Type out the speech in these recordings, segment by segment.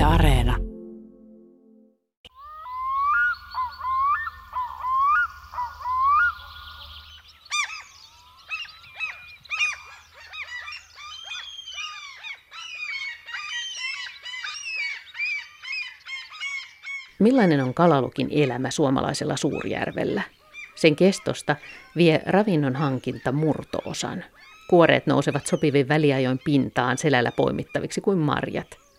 Yle Areena. Millainen on kalalukin elämä suomalaisella Suurjärvellä? Sen kestosta vie ravinnon hankinta murtoosan. Kuoreet nousevat sopivin väliajoin pintaan selällä poimittaviksi kuin marjat.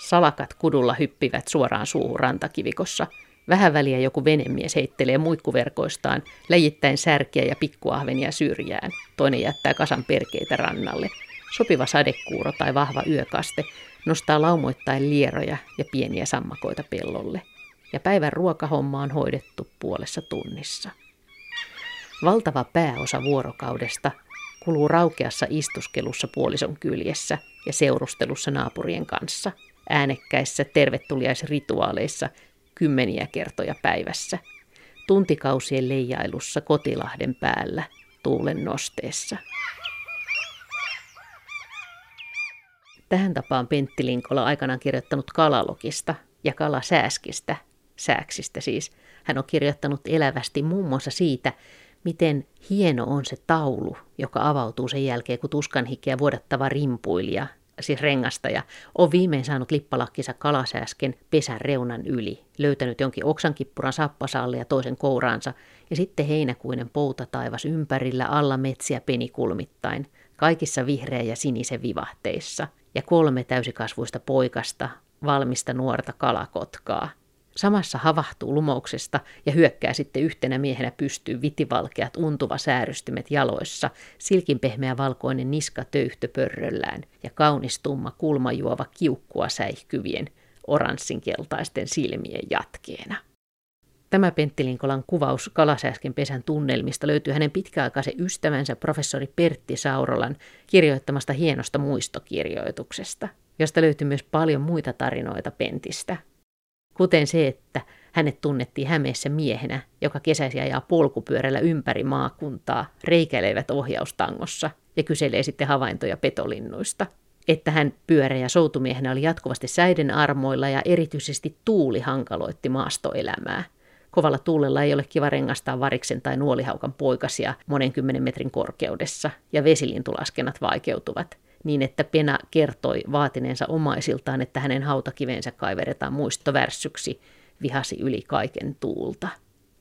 Salakat kudulla hyppivät suoraan suuhun rantakivikossa. Vähän väliä joku venemies heittelee muikkuverkoistaan, läjittäen särkiä ja pikkuahvenia syrjään. Toinen jättää kasan perkeitä rannalle. Sopiva sadekuuro tai vahva yökaste nostaa laumoittain lieroja ja pieniä sammakoita pellolle. Ja päivän ruokahomma on hoidettu puolessa tunnissa. Valtava pääosa vuorokaudesta kuluu raukeassa istuskelussa puolison kyljessä ja seurustelussa naapurien kanssa, äänekkäissä tervetuliaisrituaaleissa kymmeniä kertoja päivässä, tuntikausien leijailussa kotilahden päällä, tuulen nosteessa. Tähän tapaan Pentti Linkola aikanaan kirjoittanut kalalogista ja kalasääskistä, sääksistä siis. Hän on kirjoittanut elävästi muun muassa siitä, miten hieno on se taulu, joka avautuu sen jälkeen, kun tuskanhikkeä vuodattava rimpuilija, siis rengastaja, on viimein saanut lippalakkinsa kalasääsken pesän reunan yli, löytänyt jonkin oksankippuran sappasalle ja toisen kouraansa, ja sitten heinäkuinen poutataivas ympärillä alla metsiä penikulmittain, kaikissa vihreä ja sinisen vivahteissa, ja kolme täysikasvuista poikasta, valmista nuorta kalakotkaa – Samassa havahtuu lumouksesta ja hyökkää sitten yhtenä miehenä pystyy vitivalkeat untuva säärystymet jaloissa, silkinpehmeä valkoinen niska töyhtö pörröllään ja kaunis tumma kulmajuova kiukkua säihkyvien oranssinkeltaisten silmien jatkeena. Tämä Pentti Linkolan kuvaus Kalasääsken pesän tunnelmista löytyy hänen pitkäaikaisen ystävänsä professori Pertti Saurolan kirjoittamasta hienosta muistokirjoituksesta, josta löytyy myös paljon muita tarinoita Pentistä – kuten se, että hänet tunnettiin Hämeessä miehenä, joka kesäsi ajaa polkupyörällä ympäri maakuntaa, reikäilevät ohjaustangossa ja kyselee sitten havaintoja petolinnuista. Että hän pyörä- ja soutumiehenä oli jatkuvasti säiden armoilla ja erityisesti tuuli hankaloitti maastoelämää. Kovalla tuulella ei ole kiva rengastaa variksen tai nuolihaukan poikasia monen kymmenen metrin korkeudessa, ja vesilintulaskennat vaikeutuvat – niin että Pena kertoi vaatineensa omaisiltaan, että hänen hautakivensä kaiveretaan muistovärsyksi, vihasi yli kaiken tuulta.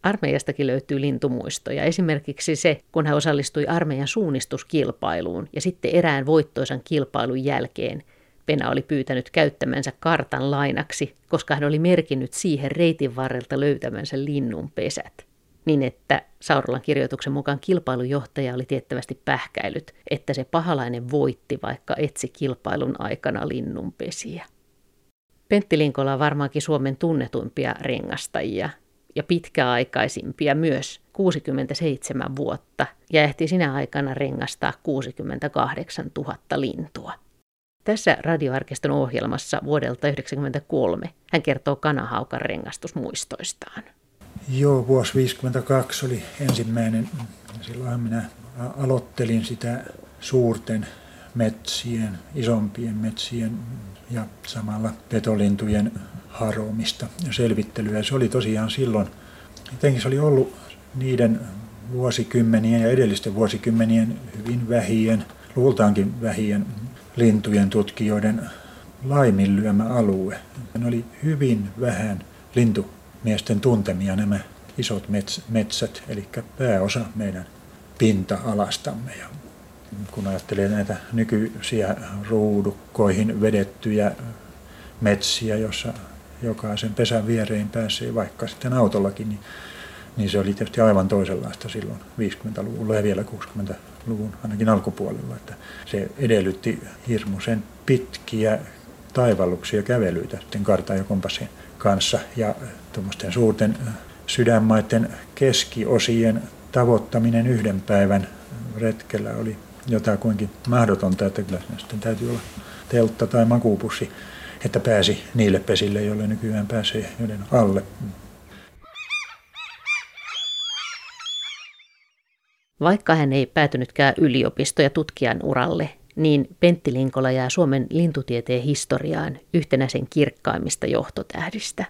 Armeijastakin löytyy lintumuistoja. Esimerkiksi se, kun hän osallistui armeijan suunnistuskilpailuun ja sitten erään voittoisan kilpailun jälkeen Pena oli pyytänyt käyttämänsä kartan lainaksi, koska hän oli merkinnyt siihen reitin varrelta löytämänsä linnun pesät niin että Saurolan kirjoituksen mukaan kilpailujohtaja oli tiettävästi pähkäilyt, että se pahalainen voitti, vaikka etsi kilpailun aikana linnunpesiä. Pentti Linkola on varmaankin Suomen tunnetuimpia rengastajia ja pitkäaikaisimpia myös 67 vuotta ja ehti sinä aikana rengastaa 68 000 lintua. Tässä radioarkiston ohjelmassa vuodelta 1993 hän kertoo kanahaukan rengastusmuistoistaan. Joo, vuosi 52 oli ensimmäinen. Silloin minä aloittelin sitä suurten metsien, isompien metsien ja samalla petolintujen haromista ja selvittelyä. Se oli tosiaan silloin, jotenkin se oli ollut niiden vuosikymmenien ja edellisten vuosikymmenien hyvin vähien, luultaankin vähien lintujen tutkijoiden laiminlyömä alue. Ne oli hyvin vähän lintu miesten tuntemia nämä isot metsät, eli pääosa meidän pinta-alastamme. Ja kun ajattelee näitä nykyisiä ruudukkoihin vedettyjä metsiä, jossa jokaisen pesän viereen pääsee vaikka sitten autollakin, niin, niin se oli tietysti aivan toisenlaista silloin 50-luvulla ja vielä 60-luvun ainakin alkupuolella. Että se edellytti hirmuisen pitkiä taivalluksia kävelyitä sitten kartan ja kompassin kanssa ja tuommoisten suurten sydänmaiden keskiosien tavoittaminen yhden päivän retkellä oli jotakuinkin mahdotonta, että kyllä sitten täytyy olla teltta tai makuupussi, että pääsi niille pesille, joille nykyään pääsee joiden alle. Vaikka hän ei päätynytkään yliopisto- ja tutkijan uralle, niin Pentti Linkola jää Suomen lintutieteen historiaan yhtenä sen kirkkaimmista johtotähdistä.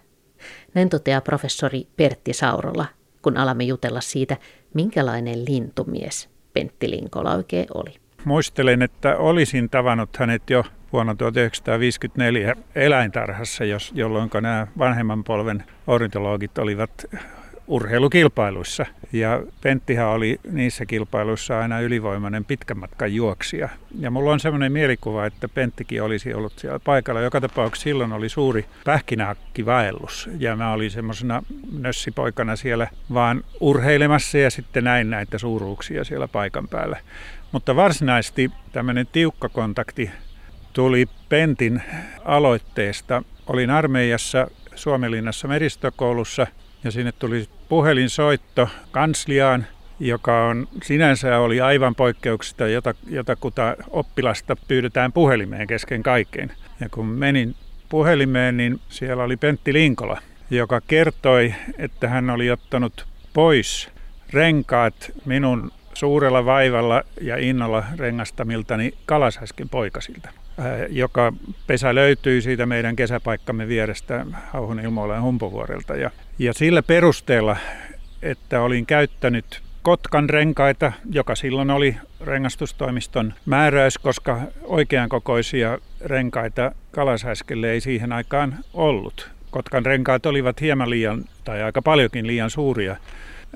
Näin toteaa professori Pertti Saurola, kun alamme jutella siitä, minkälainen lintumies Pentti Linkola oikein oli. Muistelen, että olisin tavannut hänet jo vuonna 1954 eläintarhassa, jolloin nämä vanhemman polven ornitologit olivat urheilukilpailuissa. Ja Penttihan oli niissä kilpailuissa aina ylivoimainen pitkän matkan juoksija. Ja mulla on semmoinen mielikuva, että Penttikin olisi ollut siellä paikalla. Joka tapauksessa silloin oli suuri pähkinähakkivaellus. Ja mä olin semmoisena nössipoikana siellä vaan urheilemassa ja sitten näin näitä suuruuksia siellä paikan päällä. Mutta varsinaisesti tämmöinen tiukka kontakti tuli Pentin aloitteesta. Olin armeijassa Suomenlinnassa meristökoulussa ja sinne tuli puhelinsoitto kansliaan, joka on sinänsä oli aivan poikkeuksista, jota, kuta oppilasta pyydetään puhelimeen kesken kaiken. Ja kun menin puhelimeen, niin siellä oli Pentti Linkola, joka kertoi, että hän oli ottanut pois renkaat minun suurella vaivalla ja innolla rengastamiltani Kalasäsken poikasilta, joka pesä löytyy siitä meidän kesäpaikkamme vierestä Hauhun ilmoilla Humpovuorelta. Ja, ja sillä perusteella, että olin käyttänyt Kotkan renkaita, joka silloin oli rengastustoimiston määräys, koska oikean kokoisia renkaita Kalasäskelle ei siihen aikaan ollut. Kotkan renkaat olivat hieman liian, tai aika paljonkin liian suuria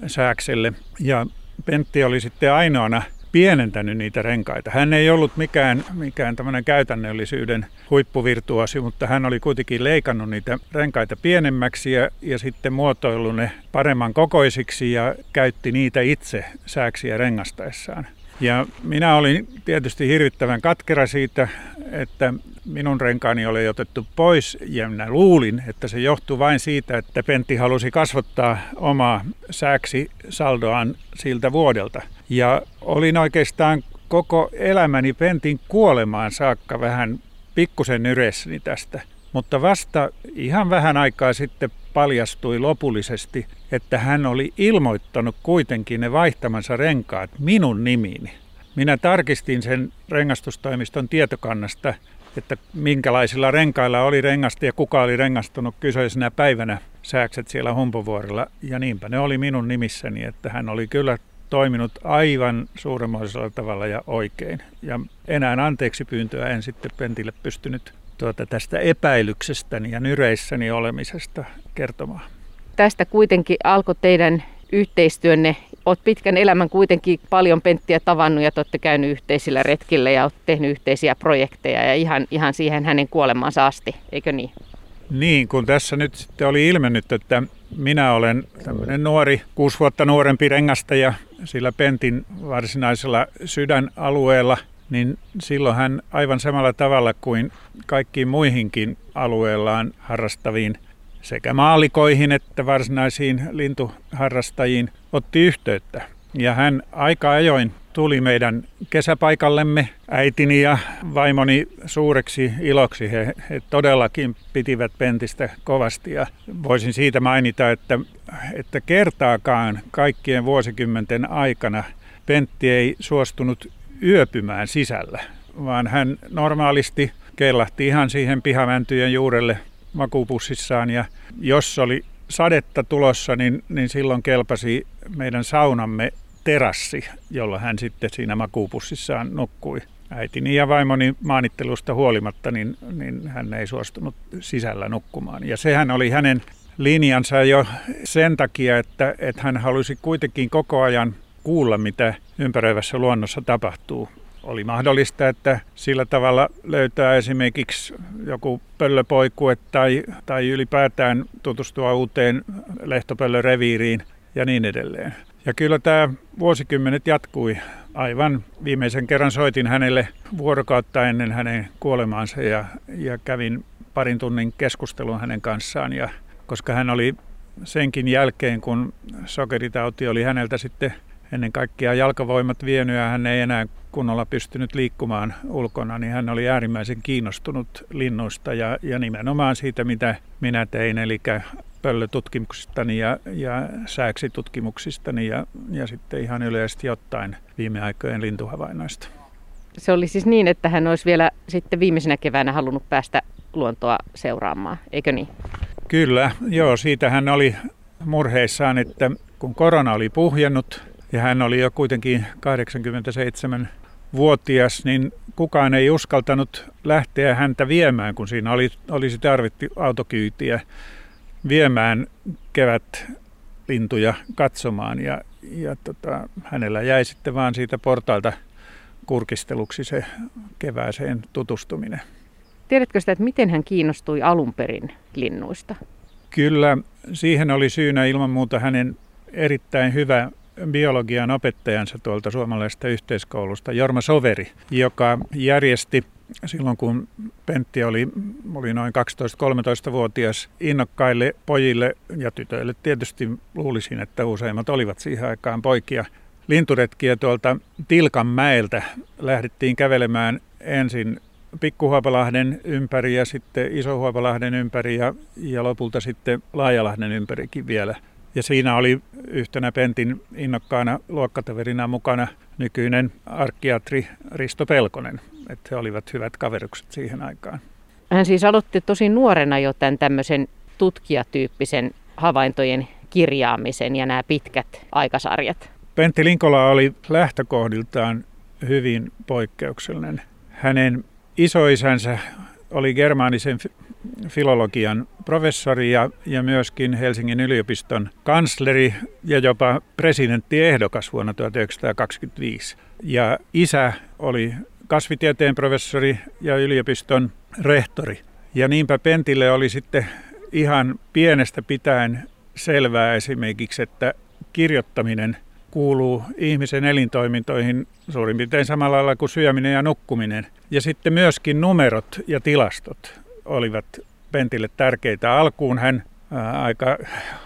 sääkselle. Ja Pentti oli sitten ainoana pienentänyt niitä renkaita. Hän ei ollut mikään, mikään tämmöinen käytännöllisyyden huippuvirtuosi, mutta hän oli kuitenkin leikannut niitä renkaita pienemmäksi ja, ja sitten muotoillut ne paremman kokoisiksi ja käytti niitä itse sääksiä rengastaessaan. Ja minä olin tietysti hirvittävän katkera siitä, että minun renkaani oli otettu pois ja minä luulin, että se johtui vain siitä, että Pentti halusi kasvattaa omaa sääksi saldoaan siltä vuodelta. Ja olin oikeastaan koko elämäni Pentin kuolemaan saakka vähän pikkusen yressäni tästä. Mutta vasta ihan vähän aikaa sitten paljastui lopullisesti, että hän oli ilmoittanut kuitenkin ne vaihtamansa renkaat minun nimiini. Minä tarkistin sen rengastustoimiston tietokannasta, että minkälaisilla renkailla oli rengasta ja kuka oli rengastunut kyseisenä päivänä sääkset siellä Humpovuorella. Ja niinpä ne oli minun nimissäni, että hän oli kyllä toiminut aivan suuremmoisella tavalla ja oikein. Ja enää anteeksi pyyntöä en sitten Pentille pystynyt tuota tästä epäilyksestäni ja nyreissäni olemisesta kertomaan. Tästä kuitenkin alkoi teidän yhteistyönne. Olet pitkän elämän kuitenkin paljon Penttiä tavannut ja olette käynyt yhteisillä retkillä ja olet tehnyt yhteisiä projekteja ja ihan, ihan siihen hänen kuolemansa asti, eikö niin? Niin, kun tässä nyt sitten oli ilmennyt, että minä olen tämmöinen nuori, kuusi vuotta nuorempi rengastaja sillä Pentin varsinaisella sydänalueella, niin silloin hän aivan samalla tavalla kuin kaikkiin muihinkin alueellaan harrastaviin sekä maalikoihin että varsinaisiin lintuharrastajiin otti yhteyttä. Ja hän aika ajoin tuli meidän kesäpaikallemme äitini ja vaimoni suureksi iloksi. He, he todellakin pitivät Pentistä kovasti ja voisin siitä mainita, että, että kertaakaan kaikkien vuosikymmenten aikana Pentti ei suostunut yöpymään sisällä, vaan hän normaalisti kellahti ihan siihen pihamäntyjen juurelle makuupussissaan ja jos oli sadetta tulossa, niin, niin silloin kelpasi meidän saunamme terassi, jolla hän sitten siinä makuupussissaan nukkui. Äitini ja vaimoni maanittelusta huolimatta, niin, niin hän ei suostunut sisällä nukkumaan. Ja sehän oli hänen linjansa jo sen takia, että, että hän halusi kuitenkin koko ajan kuulla, mitä ympäröivässä luonnossa tapahtuu oli mahdollista, että sillä tavalla löytää esimerkiksi joku pöllöpoikue tai, tai ylipäätään tutustua uuteen lehtopöllöreviiriin ja niin edelleen. Ja kyllä tämä vuosikymmenet jatkui. Aivan viimeisen kerran soitin hänelle vuorokautta ennen hänen kuolemaansa ja, ja kävin parin tunnin keskustelun hänen kanssaan. Ja koska hän oli senkin jälkeen, kun sokeritauti oli häneltä sitten ennen kaikkea jalkavoimat vienyt ja hän ei enää kunnolla pystynyt liikkumaan ulkona, niin hän oli äärimmäisen kiinnostunut linnuista ja, ja nimenomaan siitä, mitä minä tein, eli pöllötutkimuksistani ja, ja sääksitutkimuksistani ja, ja sitten ihan yleisesti ottaen viime aikojen lintuhavainnoista. Se oli siis niin, että hän olisi vielä sitten viimeisenä keväänä halunnut päästä luontoa seuraamaan, eikö niin? Kyllä, joo, siitä hän oli murheissaan, että kun korona oli puhjennut ja hän oli jo kuitenkin 87-vuotias, niin kukaan ei uskaltanut lähteä häntä viemään, kun siinä oli, olisi tarvittu autokyytiä viemään kevät lintuja katsomaan ja, ja tota, hänellä jäi sitten vaan siitä portailta kurkisteluksi se kevääseen tutustuminen. Tiedätkö sitä, että miten hän kiinnostui alun perin linnuista? Kyllä, siihen oli syynä ilman muuta hänen erittäin hyvä biologian opettajansa tuolta suomalaisesta yhteiskoulusta, Jorma Soveri, joka järjesti silloin kun Pentti oli, oli noin 12-13-vuotias innokkaille pojille ja tytöille tietysti luulisin, että useimmat olivat siihen aikaan poikia. Linturetkiä tuolta Tilkanmäeltä lähdettiin kävelemään ensin Pikkuhuopalahden ympäri ja sitten Isohuopalahden ympäri ja, ja lopulta sitten Laajalahden ympärikin vielä. Ja siinä oli yhtenä Pentin innokkaana luokkateverina mukana nykyinen arkkiatri Risto Pelkonen. Että he olivat hyvät kaverukset siihen aikaan. Hän siis aloitti tosi nuorena jo tämän tämmöisen tutkijatyyppisen havaintojen kirjaamisen ja nämä pitkät aikasarjat. Pentti Linkola oli lähtökohdiltaan hyvin poikkeuksellinen. Hänen isoisänsä oli germaanisen filologian professori ja, ja myöskin Helsingin yliopiston kansleri ja jopa presidenttiehdokas vuonna 1925. Ja isä oli kasvitieteen professori ja yliopiston rehtori. Ja niinpä Pentille oli sitten ihan pienestä pitäen selvää esimerkiksi, että kirjoittaminen kuuluu ihmisen elintoimintoihin suurin piirtein samalla lailla kuin syöminen ja nukkuminen. Ja sitten myöskin numerot ja tilastot olivat Pentille tärkeitä. Alkuun hän ää, aika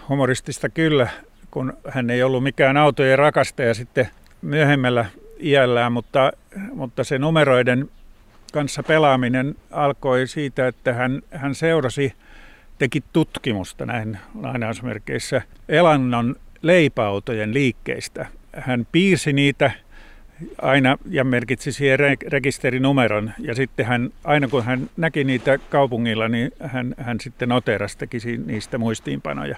humoristista kyllä, kun hän ei ollut mikään autojen rakastaja sitten myöhemmällä iällään, mutta, mutta se numeroiden kanssa pelaaminen alkoi siitä, että hän, hän seurasi, teki tutkimusta näin lainausmerkeissä elannon leipäautojen liikkeistä. Hän piirsi niitä aina ja merkitsi siihen rekisterinumeron. Ja sitten hän, aina kun hän näki niitä kaupungilla, niin hän, hän sitten noterasi, teki niistä muistiinpanoja.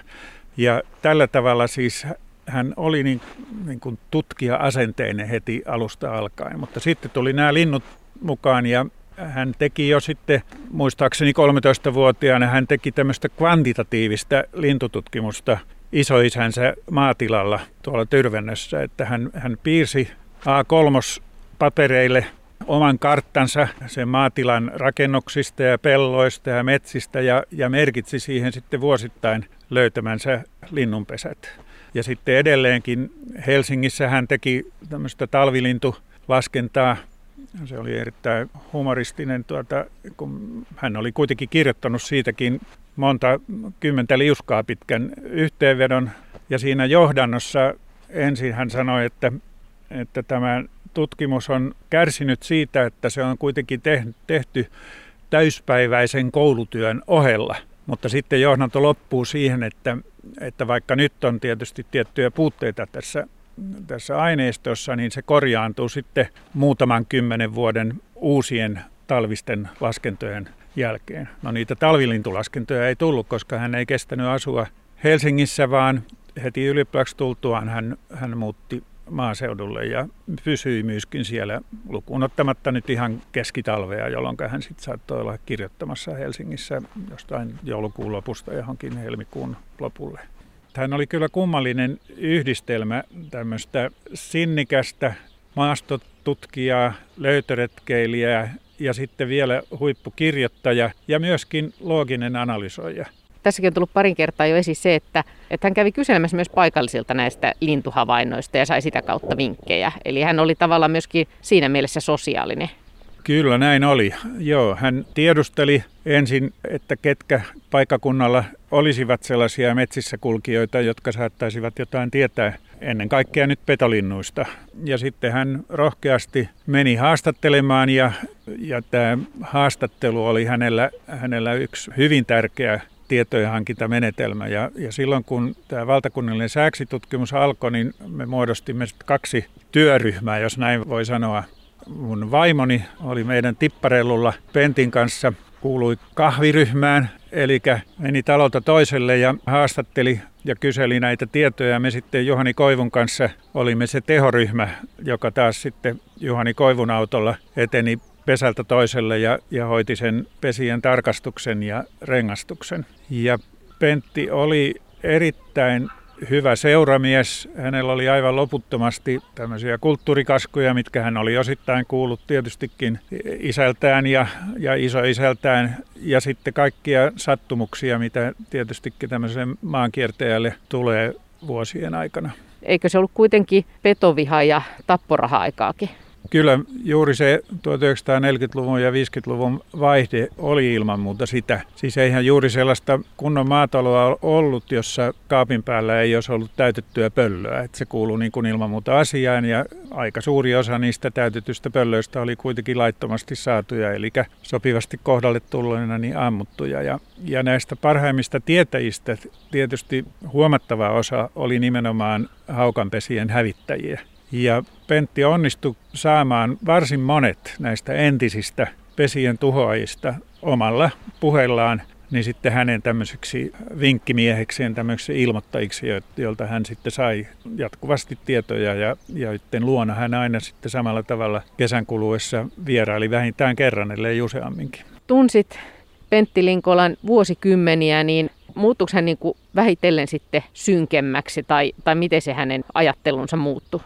Ja tällä tavalla siis hän oli niin, niin kuin tutkija-asenteinen heti alusta alkaen. Mutta sitten tuli nämä linnut mukaan ja hän teki jo sitten, muistaakseni 13-vuotiaana, hän teki tämmöistä kvantitatiivista lintututkimusta isoisänsä maatilalla tuolla Tyrvennössä, että hän, hän piirsi A3-papereille oman karttansa sen maatilan rakennuksista ja pelloista ja metsistä ja, ja merkitsi siihen sitten vuosittain löytämänsä linnunpesät. Ja sitten edelleenkin Helsingissä hän teki tämmöistä talvilintulaskentaa. Se oli erittäin humoristinen, tuota, kun hän oli kuitenkin kirjoittanut siitäkin monta kymmentä liuskaa pitkän yhteenvedon. Ja siinä johdannossa ensin hän sanoi, että, että tämä tutkimus on kärsinyt siitä, että se on kuitenkin tehty täyspäiväisen koulutyön ohella. Mutta sitten johdanto loppuu siihen, että, että vaikka nyt on tietysti tiettyjä puutteita tässä, tässä aineistossa, niin se korjaantuu sitten muutaman kymmenen vuoden uusien talvisten laskentojen jälkeen. No niitä talvilintulaskentoja ei tullut, koska hän ei kestänyt asua Helsingissä, vaan heti ylioppilaaksi tultuaan hän, hän muutti maaseudulle ja pysyi myöskin siellä lukuun ottamatta nyt ihan keskitalvea, jolloin hän sitten saattoi olla kirjoittamassa Helsingissä jostain joulukuun lopusta johonkin helmikuun lopulle. Hän oli kyllä kummallinen yhdistelmä tämmöistä sinnikästä maastotutkijaa, löytöretkeilijää ja sitten vielä huippukirjoittaja ja myöskin looginen analysoija. Tässäkin on tullut parin kertaa jo esiin se, että, että hän kävi kyselemässä myös paikallisilta näistä lintuhavainnoista ja sai sitä kautta vinkkejä. Eli hän oli tavallaan myöskin siinä mielessä sosiaalinen. Kyllä näin oli. Joo, hän tiedusteli ensin, että ketkä paikakunnalla olisivat sellaisia metsissä kulkijoita, jotka saattaisivat jotain tietää ennen kaikkea nyt petolinnuista. Ja sitten hän rohkeasti meni haastattelemaan ja, ja tämä haastattelu oli hänellä, hänellä yksi hyvin tärkeä tietojen hankintamenetelmä. Ja, ja silloin kun tämä valtakunnallinen sääksitutkimus alkoi, niin me muodostimme kaksi työryhmää, jos näin voi sanoa. mun vaimoni oli meidän tipparellulla Pentin kanssa, kuului kahviryhmään, eli meni talolta toiselle ja haastatteli ja kyseli näitä tietoja. Me sitten Juhani Koivun kanssa olimme se tehoryhmä, joka taas sitten Juhani Koivun autolla eteni pesältä toiselle ja, ja hoiti sen pesien tarkastuksen ja rengastuksen. Ja Pentti oli erittäin hyvä seuramies. Hänellä oli aivan loputtomasti tämmöisiä kulttuurikaskuja, mitkä hän oli osittain kuullut tietystikin isältään ja, ja isoisältään. Ja sitten kaikkia sattumuksia, mitä tietystikin tämmöiselle maankiertäjälle tulee vuosien aikana. Eikö se ollut kuitenkin petoviha ja tapporaha-aikaakin? Kyllä juuri se 1940-luvun ja 50-luvun vaihde oli ilman muuta sitä. Siis eihän juuri sellaista kunnon maataloa ollut, jossa kaapin päällä ei olisi ollut täytettyä pöllöä. Että se kuuluu niin kuin ilman muuta asiaan ja aika suuri osa niistä täytetystä pöllöistä oli kuitenkin laittomasti saatuja, eli sopivasti kohdalle tulleena niin ammuttuja. Ja, ja näistä parhaimmista tietäjistä tietysti huomattava osa oli nimenomaan haukanpesien hävittäjiä. Ja Pentti onnistui saamaan varsin monet näistä entisistä pesien tuhoajista omalla puheellaan niin sitten hänen tämmöiseksi vinkkimiehekseen, tämmöiseksi ilmoittajiksi, joilta hän sitten sai jatkuvasti tietoja ja, ja luona hän aina sitten samalla tavalla kesän kuluessa vieraili vähintään kerran, ellei useamminkin. Tunsit Pentti Linkolan vuosikymmeniä, niin muuttuiko hän niin kuin vähitellen sitten synkemmäksi tai, tai miten se hänen ajattelunsa muuttui?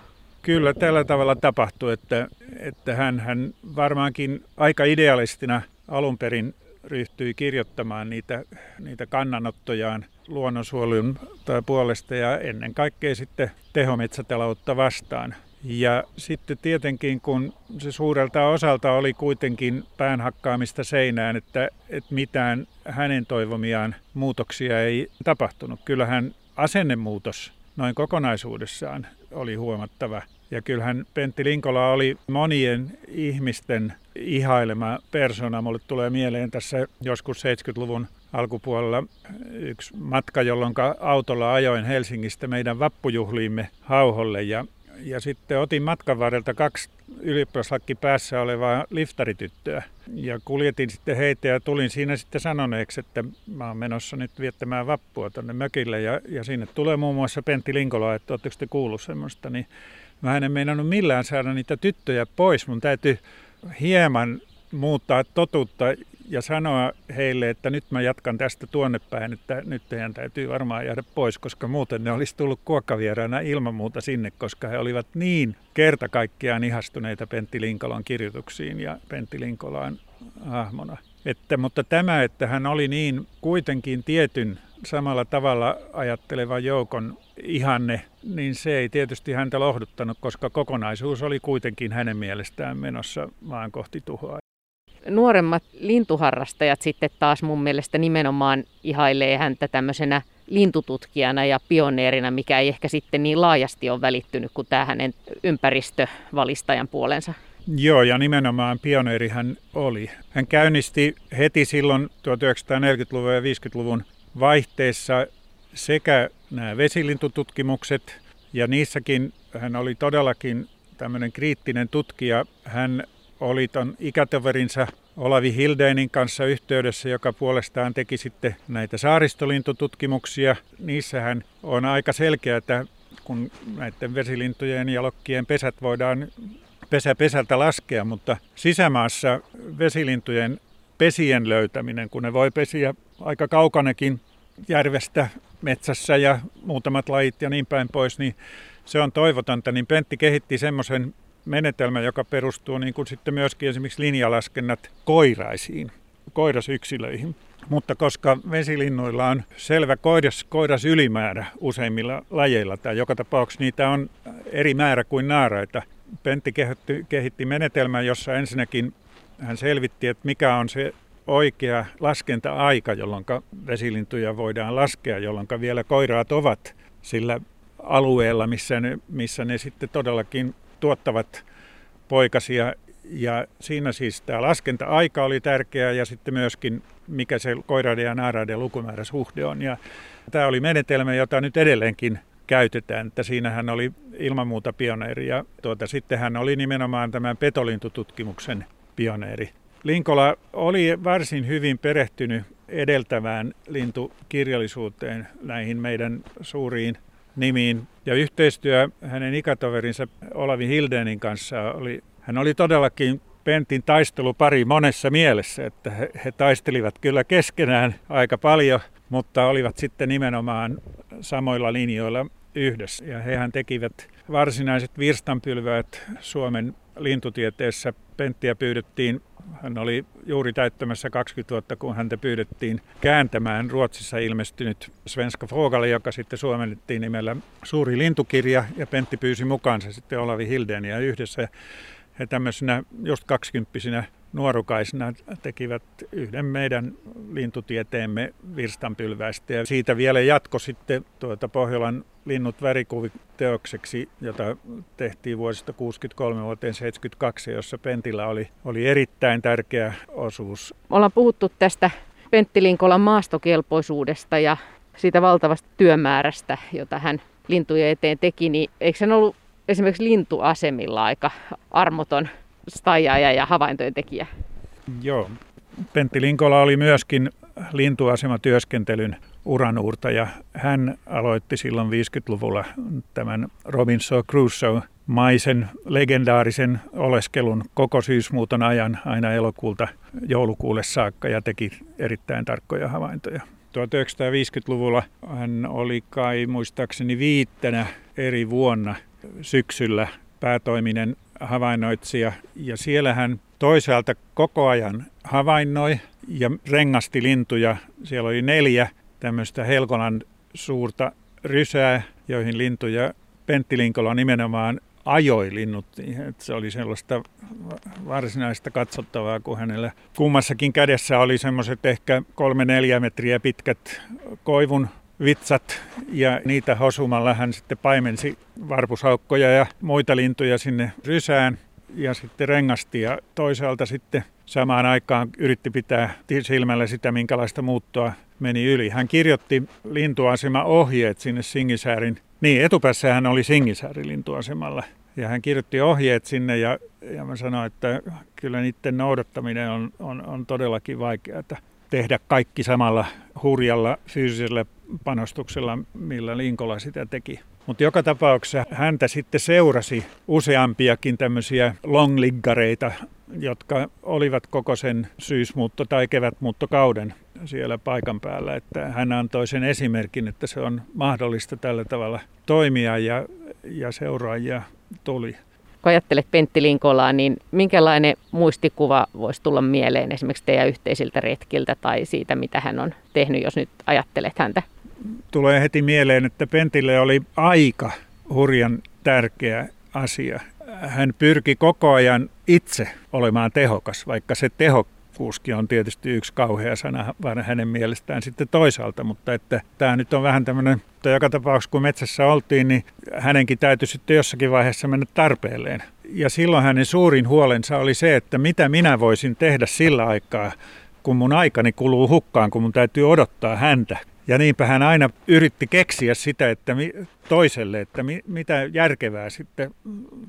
Kyllä tällä tavalla tapahtui, että, että hän, hän varmaankin aika idealistina alun perin ryhtyi kirjoittamaan niitä, niitä kannanottojaan luonnonsuojelun puolesta ja ennen kaikkea sitten tehometsätaloutta vastaan. Ja sitten tietenkin, kun se suurelta osalta oli kuitenkin päänhakkaamista seinään, että, että mitään hänen toivomiaan muutoksia ei tapahtunut. Kyllähän asennemuutos noin kokonaisuudessaan oli huomattava. Ja kyllähän Pentti Linkola oli monien ihmisten ihailema persona. Mulle tulee mieleen tässä joskus 70-luvun alkupuolella yksi matka, jolloin autolla ajoin Helsingistä meidän vappujuhliimme Hauholle. Ja, ja sitten otin matkan varrelta kaksi ylioppilaslakki päässä olevaa liftarityttöä. Ja kuljetin sitten heitä ja tulin siinä sitten sanoneeksi, että mä oon menossa nyt viettämään vappua tuonne mökille. Ja, ja sinne tulee muun muassa Pentti Linkola, että ootteko te kuullut semmoista. Niin Mä en meinannut millään saada niitä tyttöjä pois. Mun täytyy hieman muuttaa totuutta ja sanoa heille, että nyt mä jatkan tästä tuonne päin, että nyt teidän täytyy varmaan jäädä pois, koska muuten ne olisi tullut kuokkavieraana ilman muuta sinne, koska he olivat niin kerta kaikkiaan ihastuneita Pentti Linkolan kirjoituksiin ja Pentti Linkolaan hahmona. Että, mutta tämä, että hän oli niin kuitenkin tietyn samalla tavalla ajattelevan joukon ihanne, niin se ei tietysti häntä lohduttanut, koska kokonaisuus oli kuitenkin hänen mielestään menossa maan kohti tuhoa. Nuoremmat lintuharrastajat sitten taas mun mielestä nimenomaan ihailee häntä tämmöisenä lintututkijana ja pioneerina, mikä ei ehkä sitten niin laajasti ole välittynyt kuin tämä hänen ympäristövalistajan puolensa. Joo, ja nimenomaan pioneeri hän oli. Hän käynnisti heti silloin 1940-luvun ja 50-luvun vaihteessa sekä nämä vesilintututkimukset, ja niissäkin hän oli todellakin tämmöinen kriittinen tutkija. Hän oli ton ikätoverinsa Olavi Hildeinin kanssa yhteydessä, joka puolestaan teki sitten näitä saaristolintututkimuksia. Niissähän on aika selkeää, että kun näiden vesilintujen ja lokkien pesät voidaan pesä pesältä laskea, mutta sisämaassa vesilintujen pesien löytäminen, kun ne voi pesiä aika kaukanakin järvestä metsässä ja muutamat lajit ja niin päin pois, niin se on toivotonta, niin Pentti kehitti semmoisen menetelmän, joka perustuu niin kuin sitten myöskin esimerkiksi linjalaskennat koiraisiin, koirasyksilöihin. Mutta koska vesilinnuilla on selvä koiras, koiras ylimäärä useimmilla lajeilla, tai joka tapauksessa niitä on eri määrä kuin naaraita, Pentti kehitti, menetelmän, jossa ensinnäkin hän selvitti, että mikä on se oikea laskenta-aika, jolloin vesilintuja voidaan laskea, jolloin vielä koiraat ovat sillä alueella, missä ne, missä ne sitten todellakin tuottavat poikasia. Ja siinä siis tämä laskenta-aika oli tärkeä ja sitten myöskin mikä se koiraiden ja naaraiden lukumääräsuhde on. Ja tämä oli menetelmä, jota nyt edelleenkin käytetään. Että siinä hän oli ilman muuta pioneeri ja tuota, sitten hän oli nimenomaan tämän petolintututkimuksen pioneeri. Linkola oli varsin hyvin perehtynyt edeltävään lintukirjallisuuteen näihin meidän suuriin nimiin. Ja yhteistyö hänen ikätoverinsa Olavi Hildenin kanssa oli, hän oli todellakin Pentin taistelupari monessa mielessä, että he, he taistelivat kyllä keskenään aika paljon, mutta olivat sitten nimenomaan samoilla linjoilla yhdessä. Ja hehän tekivät varsinaiset virstanpylväät Suomen lintutieteessä. Penttiä pyydettiin, hän oli juuri täyttämässä 20 vuotta, kun häntä pyydettiin kääntämään Ruotsissa ilmestynyt Svenska Fogale, joka sitten suomennettiin nimellä Suuri lintukirja, ja Pentti pyysi mukaansa sitten Olavi Hildeniä yhdessä. He tämmöisenä just kaksikymppisinä nuorukaisina tekivät yhden meidän lintutieteemme virstanpylväistä. Ja siitä vielä jatko sitten tuota Pohjolan linnut värikuviteokseksi, jota tehtiin vuosista 63 vuoteen 72, jossa Pentillä oli, oli erittäin tärkeä osuus. Ollaan puhuttu tästä Pentti Linkolan maastokelpoisuudesta ja siitä valtavasta työmäärästä, jota hän lintujen eteen teki, niin eikö se ollut esimerkiksi lintuasemilla aika armoton staiaaja ja havaintojen tekijä. Joo. Pentti Linkola oli myöskin lintuasematyöskentelyn uranuurtaja. Hän aloitti silloin 50-luvulla tämän Robinson Crusoe maisen legendaarisen oleskelun koko syysmuuton ajan aina elokuulta joulukuulle saakka ja teki erittäin tarkkoja havaintoja. 1950-luvulla hän oli kai muistaakseni viittänä eri vuonna syksyllä päätoiminen havainnoitsija ja siellä hän toisaalta koko ajan havainnoi ja rengasti lintuja. Siellä oli neljä tämmöistä Helkolan suurta rysää, joihin lintuja Pentti Linkola nimenomaan ajoi linnut. Se oli sellaista varsinaista katsottavaa, kun hänellä kummassakin kädessä oli semmoiset ehkä kolme neljä metriä pitkät koivun vitsat ja niitä hosumalla hän sitten paimensi varpusaukkoja ja muita lintuja sinne rysään ja sitten rengasti ja toisaalta sitten samaan aikaan yritti pitää silmällä sitä, minkälaista muuttoa meni yli. Hän kirjoitti lintuasema ohjeet sinne Singisäärin. Niin, etupäässä hän oli Singisäärin lintuasemalla. Ja hän kirjoitti ohjeet sinne ja, ja mä sanoin, että kyllä niiden noudattaminen on, on, on todellakin vaikeaa tehdä kaikki samalla hurjalla fyysisellä panostuksella, millä Linkola sitä teki. Mutta joka tapauksessa häntä sitten seurasi useampiakin tämmöisiä longliggareita, jotka olivat koko sen syysmuutto- tai kevätmuuttokauden siellä paikan päällä. Että hän antoi sen esimerkin, että se on mahdollista tällä tavalla toimia ja, ja seuraajia tuli kun ajattelet Pentti Linkolaa, niin minkälainen muistikuva voisi tulla mieleen esimerkiksi teidän yhteisiltä retkiltä tai siitä, mitä hän on tehnyt, jos nyt ajattelet häntä? Tulee heti mieleen, että Pentille oli aika hurjan tärkeä asia. Hän pyrki koko ajan itse olemaan tehokas, vaikka se teho, kuuski on tietysti yksi kauhea sana hänen mielestään sitten toisaalta, mutta että tämä nyt on vähän tämmöinen, että joka tapauksessa kun metsässä oltiin, niin hänenkin täytyy sitten jossakin vaiheessa mennä tarpeelleen. Ja silloin hänen suurin huolensa oli se, että mitä minä voisin tehdä sillä aikaa, kun mun aikani kuluu hukkaan, kun mun täytyy odottaa häntä. Ja niinpä hän aina yritti keksiä sitä, että toiselle, että mi, mitä järkevää sitten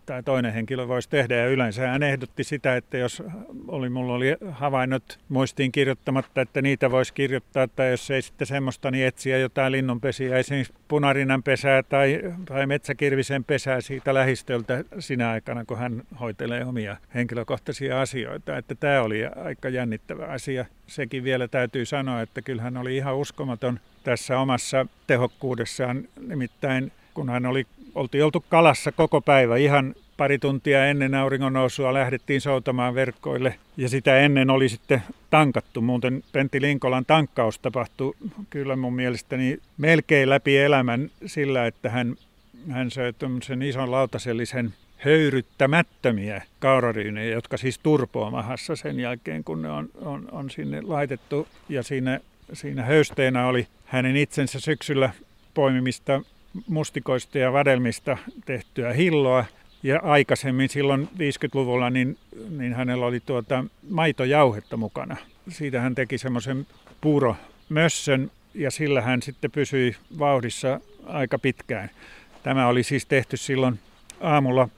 tämä toinen henkilö voisi tehdä. Ja yleensä hän ehdotti sitä, että jos oli, mulla oli havainnot muistiin kirjoittamatta, että niitä voisi kirjoittaa, tai jos ei sitten semmoista, niin etsiä jotain linnunpesiä, esimerkiksi punarinan pesää tai, tai metsäkirvisen pesää siitä lähistöltä sinä aikana, kun hän hoitelee omia henkilökohtaisia asioita. Että tämä oli aika jännittävä asia. Sekin vielä täytyy sanoa, että kyllähän oli ihan uskomaton tässä omassa tehokkuudessaan. Nimittäin kun hän oli, oltiin oltu kalassa koko päivä ihan pari tuntia ennen auringon nousua lähdettiin soutamaan verkkoille ja sitä ennen oli sitten tankattu. Muuten Pentti Linkolan tankkaus tapahtui kyllä mun mielestäni melkein läpi elämän sillä, että hän, hän söi sen ison lautasellisen höyryttämättömiä kauraryynejä, jotka siis turpoaa mahassa sen jälkeen, kun ne on, on, on sinne laitettu. Ja siinä, siinä höysteenä oli hänen itsensä syksyllä poimimista mustikoista ja vadelmista tehtyä hilloa. Ja aikaisemmin silloin 50-luvulla niin, niin hänellä oli tuota maitojauhetta mukana. Siitä hän teki semmoisen puuromössön ja sillä hän sitten pysyi vauhdissa aika pitkään. Tämä oli siis tehty silloin aamulla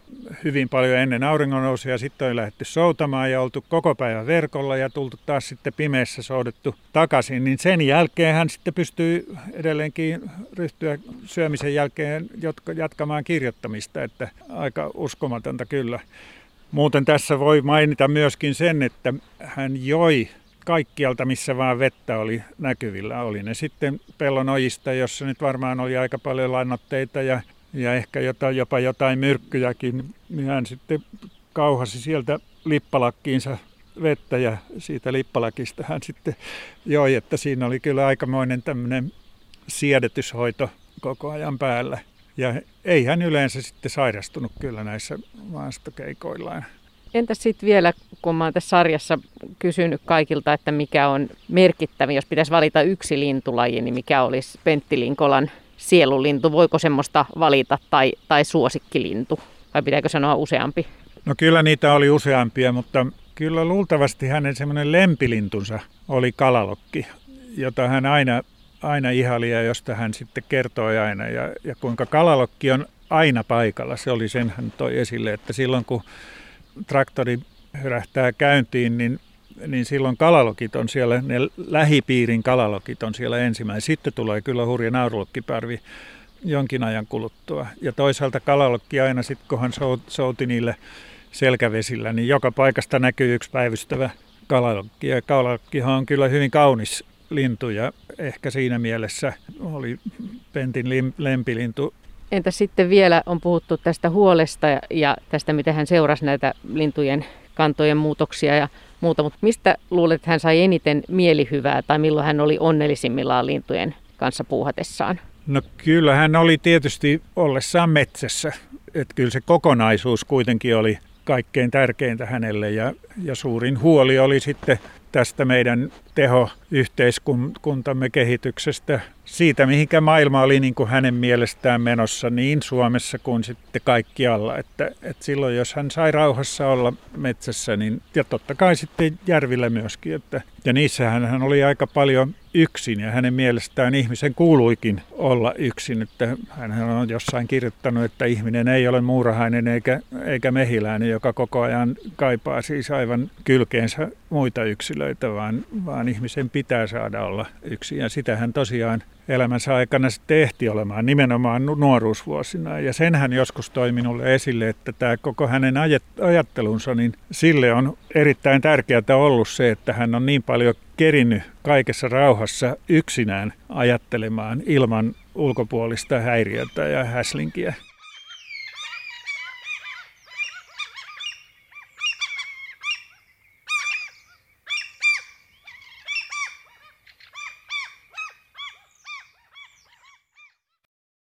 hyvin paljon ennen auringonnousua sitten on lähdetty soutamaan ja oltu koko päivän verkolla ja tultu taas sitten pimeässä soudettu takaisin, niin sen jälkeen hän sitten pystyy edelleenkin ryhtyä syömisen jälkeen jatkamaan kirjoittamista, että aika uskomatonta kyllä. Muuten tässä voi mainita myöskin sen, että hän joi kaikkialta, missä vaan vettä oli näkyvillä. Oli ne sitten pellon ojista, jossa nyt varmaan oli aika paljon lannoitteita ja ja ehkä jotain, jopa jotain myrkkyjäkin, niin hän sitten kauhasi sieltä lippalakkiinsa vettä ja siitä lippalakista hän sitten joi, että siinä oli kyllä aikamoinen tämmöinen siedetyshoito koko ajan päällä. Ja ei hän yleensä sitten sairastunut kyllä näissä maastokeikoillaan. Entä sitten vielä, kun mä oon tässä sarjassa kysynyt kaikilta, että mikä on merkittävin, jos pitäisi valita yksi lintulaji, niin mikä olisi Pentti Linkolan sielulintu? Voiko semmoista valita tai, tai suosikkilintu? Vai pitääkö sanoa useampi? No kyllä niitä oli useampia, mutta kyllä luultavasti hänen semmoinen lempilintunsa oli kalalokki, jota hän aina, aina ihaili ja josta hän sitten kertoi aina. Ja, ja kuinka kalalokki on aina paikalla, se oli sen hän toi esille, että silloin kun traktori hyrähtää käyntiin, niin niin silloin kalalokit on siellä, ne lähipiirin kalalokit on siellä ensimmäinen. Sitten tulee kyllä hurja naurulokkiparvi jonkin ajan kuluttua. Ja toisaalta kalalokki aina sitten, kun hän souti niille selkävesillä, niin joka paikasta näkyy yksi päivystävä kalalokki. Ja kalalokkihan on kyllä hyvin kaunis lintu ja ehkä siinä mielessä oli Pentin lempilintu Entä sitten vielä on puhuttu tästä huolesta ja tästä, miten hän seurasi näitä lintujen kantojen muutoksia ja muuta, mutta mistä luulet, että hän sai eniten mielihyvää tai milloin hän oli onnellisimmillaan lintujen kanssa puuhatessaan? No kyllä hän oli tietysti ollessaan metsässä. Että kyllä se kokonaisuus kuitenkin oli kaikkein tärkeintä hänelle ja, ja suurin huoli oli sitten tästä meidän tehoyhteiskuntamme kehityksestä, siitä mihinkä maailma oli niin kuin hänen mielestään menossa niin Suomessa kuin sitten kaikkialla. Että, että silloin jos hän sai rauhassa olla metsässä, niin, ja totta kai sitten järvillä myöskin. Että, ja niissähän hän oli aika paljon yksin ja hänen mielestään ihmisen kuuluikin olla yksin. Että hän on jossain kirjoittanut, että ihminen ei ole muurahainen eikä, eikä mehiläinen, joka koko ajan kaipaa siis aivan kylkeensä muita yksilöitä, vaan, vaan ihmisen pitää saada olla yksin. Ja sitähän tosiaan elämänsä aikana sitten ehti olemaan nimenomaan nuoruusvuosina. Ja sen hän joskus toi minulle esille, että tämä koko hänen ajattelunsa, niin sille on erittäin tärkeää ollut se, että hän on niin paljon kerinnyt kaikessa rauhassa yksinään ajattelemaan ilman ulkopuolista häiriötä ja häslinkiä.